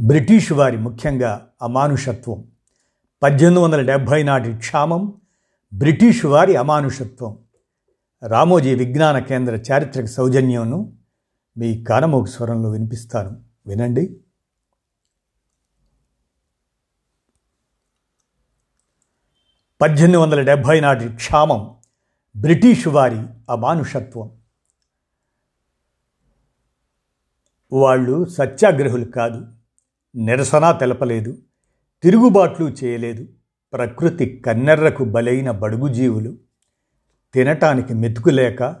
British వారి ముఖ్యంగా అమానుషత్వం. పద్దెనిమిది వందల డెబ్భై నాటి క్షామం బ్రిటిష్ వారి అమానుషత్వం. రామోజీ విజ్ఞాన కేంద్ర చారిత్రక సౌజన్యంను మీ కానమోగు స్వరంలో వినిపిస్తాను. వినండి. పద్దెనిమిది వందల డెబ్భై నాటి క్షామం బ్రిటిష్ వారి అమానుషత్వం. వాళ్ళు సత్యాగ్రహులు కాదు. నిరసన తెలపలేదు తిరుగుబాట్లు చేయలేదు ప్రకృతి కన్నెర్రకు బలైన బడుగు జీవులు తినటానికి మెతుకులేక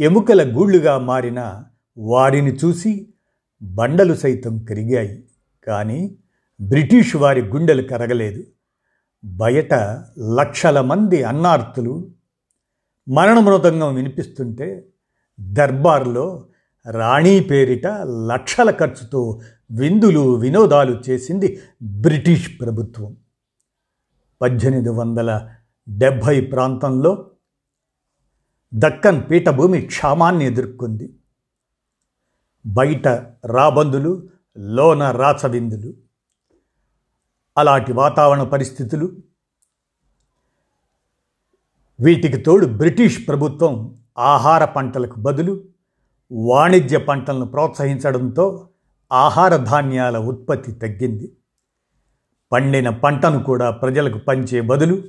ఎముకల గూళ్ళుగా మారిన వారిని చూసి బండలు సైతం కరిగాయి. కానీ బ్రిటిష్ వారి గుండెలు కరగలేదు. బయట లక్షల మంది అన్నార్తులు మరణమృతంగం వినిపిస్తుంటే దర్బార్లో రాణి పేరిట లక్షల ఖర్చుతో విందులు వినోదాలు చేసింది బ్రిటిష్ ప్రభుత్వం. పద్దెనిమిది వందల డెబ్భై ప్రాంతంలో దక్కన్ పీఠభూమి క్షామాన్ని ఎదుర్కొంది. బయట రాబందులు లోన రాచవిందులు అలాంటి వాతావరణ పరిస్థితులు. వీటికి తోడు బ్రిటిష్ ప్రభుత్వం ఆహార పంటలకు బదులు వాణిజ్య పంటలను ప్రోత్సహించడంతో ఆహార ధాన్యాల ఉత్పత్తి తగ్గింది. పండిన పంటను కూడా ప్రజలకు పంచే బదులు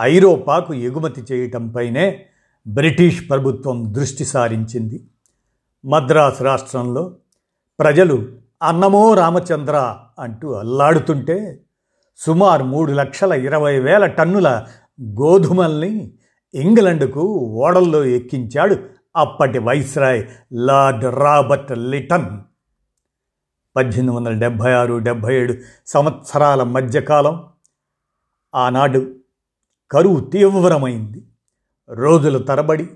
ఐరోపాకు ఎగుమతి చేయటంపైనే బ్రిటిష్ ప్రభుత్వం దృష్టి సారించింది. మద్రాసు రాష్ట్రంలో ప్రజలు అన్నమో రామచంద్ర అంటూ అల్లాడుతుంటే సుమారు మూడు లక్షల ఇరవై వేల టన్నుల గోధుమల్ని ఇంగ్లండ్కు ఓడల్లో ఎక్కించాడు అప్పటి వైస్రాయ్ లార్డ్ రాబర్ట్ లిటన్. పద్దెనిమిది వందల డెబ్భై ఆరు డెబ్భై ఏడు సంవత్సరాల మధ్యకాలం ఆనాడు కరువు తీవ్రమైంది. రోజుల తరబడి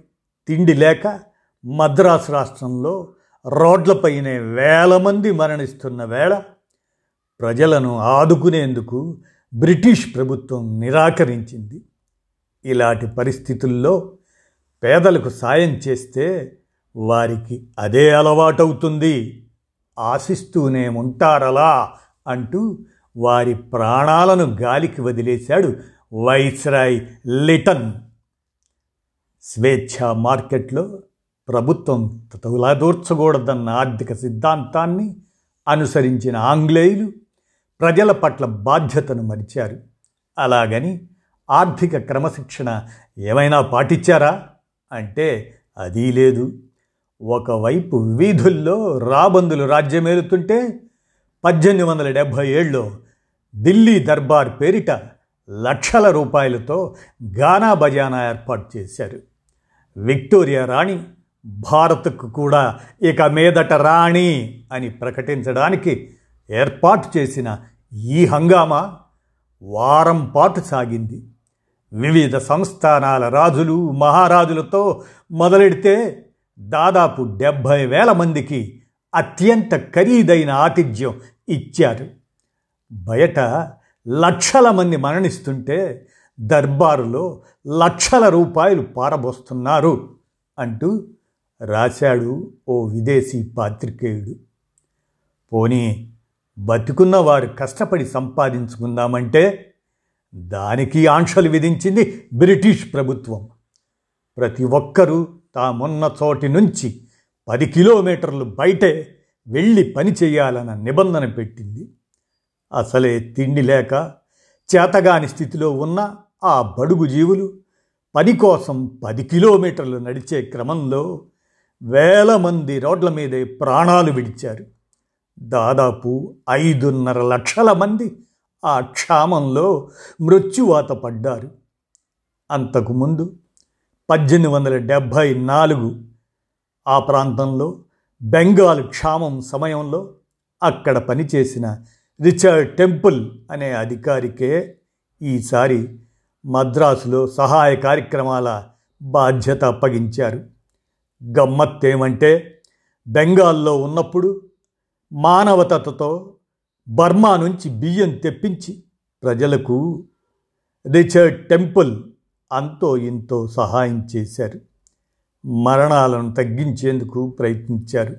తిండి లేక మద్రాసు రాష్ట్రంలో రోడ్లపైనే వేల మంది మరణిస్తున్న వేళ ప్రజలను ఆదుకునేందుకు బ్రిటిష్ ప్రభుత్వం నిరాకరించింది. ఇలాంటి పరిస్థితుల్లో పేదలకు సాయం చేస్తే వారికి అదే అలవాటవుతుంది. ఆశిస్తూనే ఉంటారలా అంటూ వారి ప్రాణాలను గాలికి వదిలేశాడు వైస్రాయ్ లిటన్. స్వేచ్ఛ మార్కెట్లో ప్రభుత్వం తగులాదూర్చకూడదన్న ఆర్థిక సిద్ధాంతాన్ని అనుసరించిన ఆంగ్లేయులు ప్రజల పట్ల బాధ్యతను మరిచారు. అలాగని ఆర్థిక క్రమశిక్షణ ఏమైనా పాటించారా? అంటే అదీ లేదు. ఒకవైపు వీధుల్లో రాబందులు రాజ్యమేలుతుంటే పద్దెనిమిది వందల డెబ్భై ఏళ్ళలో ఢిల్లీ దర్బార్ పేరిట లక్షల రూపాయలతో గానా బజానా ఏర్పాటు చేశారు. విక్టోరియా రాణి భారత్కు కూడా ఇక మీదట రాణి అని ప్రకటించడానికి ఏర్పాటు చేసిన ఈ హంగామా వారం పాటు సాగింది. వివిధ సంస్థానాల రాజులు మహారాజులతో మొదలెడితే దాదాపు డెబ్భై వేల మందికి అత్యంత ఖరీదైన ఆతిథ్యం ఇచ్చారు. బయట లక్షల మంది మరణిస్తుంటే దర్బారులో లక్షల రూపాయలు పారబోస్తున్నారు అంటూ రాశాడు ఓ విదేశీ పాత్రికేయుడు. పోనీ బతికున్న వారు కష్టపడి సంపాదించుకుందామంటే దానికి ఆంక్షలు విధించింది బ్రిటిష్ ప్రభుత్వం. ప్రతి ఒక్కరూ తామున్న చోటి నుంచి పది కిలోమీటర్లు బయటే వెళ్ళి పని చేయాలన్న నిబంధన పెట్టింది. అసలే తిండి లేక చేతగాని స్థితిలో ఉన్న ఆ బడుగు జీవులు పని కోసం పది కిలోమీటర్లు నడిచే క్రమంలో వేల మంది రోడ్ల మీదే ప్రాణాలు విడిచారు. దాదాపు ఐదున్నర లక్షల మంది ఆ క్షామంలో మృత్యువాత పడ్డారు. అంతకుముందు పద్దెనిమిది వందల డెబ్భై నాలుగు ఆ ప్రాంతంలో బెంగాల్ క్షామం సమయంలో అక్కడ పనిచేసిన రిచర్డ్ టెంపుల్ అనే అధికారికే ఈసారి మద్రాసులో సహాయ కార్యక్రమాల బాధ్యత అప్పగించారు. గమ్మత్తేమంటే బెంగాల్లో ఉన్నప్పుడు మానవతతో బర్మా నుంచి బియ్యం తెప్పించి ప్రజలకు రిచర్డ్ టెంపుల్ అంతో ఇంతో సహాయం చేశారు. మరణాలను తగ్గించేందుకు ప్రయత్నించారు.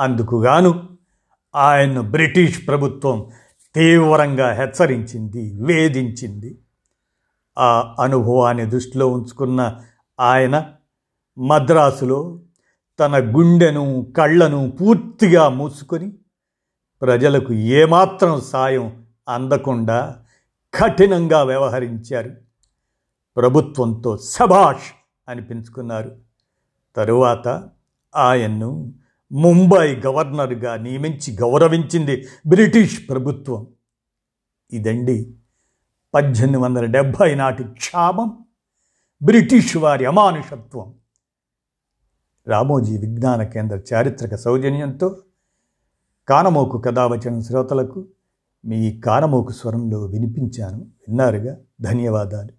అందుకుగాను ఆయన్ను బ్రిటిష్ ప్రభుత్వం తీవ్రంగా హెచ్చరించింది వేధించింది. ఆ అనుభవాన్ని దృష్టిలో ఉంచుకున్న ఆయన మద్రాసులో తన గుండెను కళ్ళను పూర్తిగా మూసుకొని ప్రజలకు ఏమాత్రం సాయం అందకుండా కఠినంగా వ్యవహరించారు. ప్రభుత్వంతో సభాష్ అనిపించుకున్నారు తరువాత ఆయన్ను ముంబై గవర్నర్గా నియమించి గౌరవించింది బ్రిటిష్ ప్రభుత్వం. ఇదండి పద్దెనిమిది వందల డెబ్భై నాటి క్షామం బ్రిటిష్ వారి అమానుషత్వం. రామోజీ విజ్ఞాన కేంద్ర చారిత్రక సౌజన్యంతో కానమోకు కథావచన శ్రోతలకు మీ కానమోకు స్వరంలో వినిపించాను. విన్నారుగా? ధన్యవాదాలు.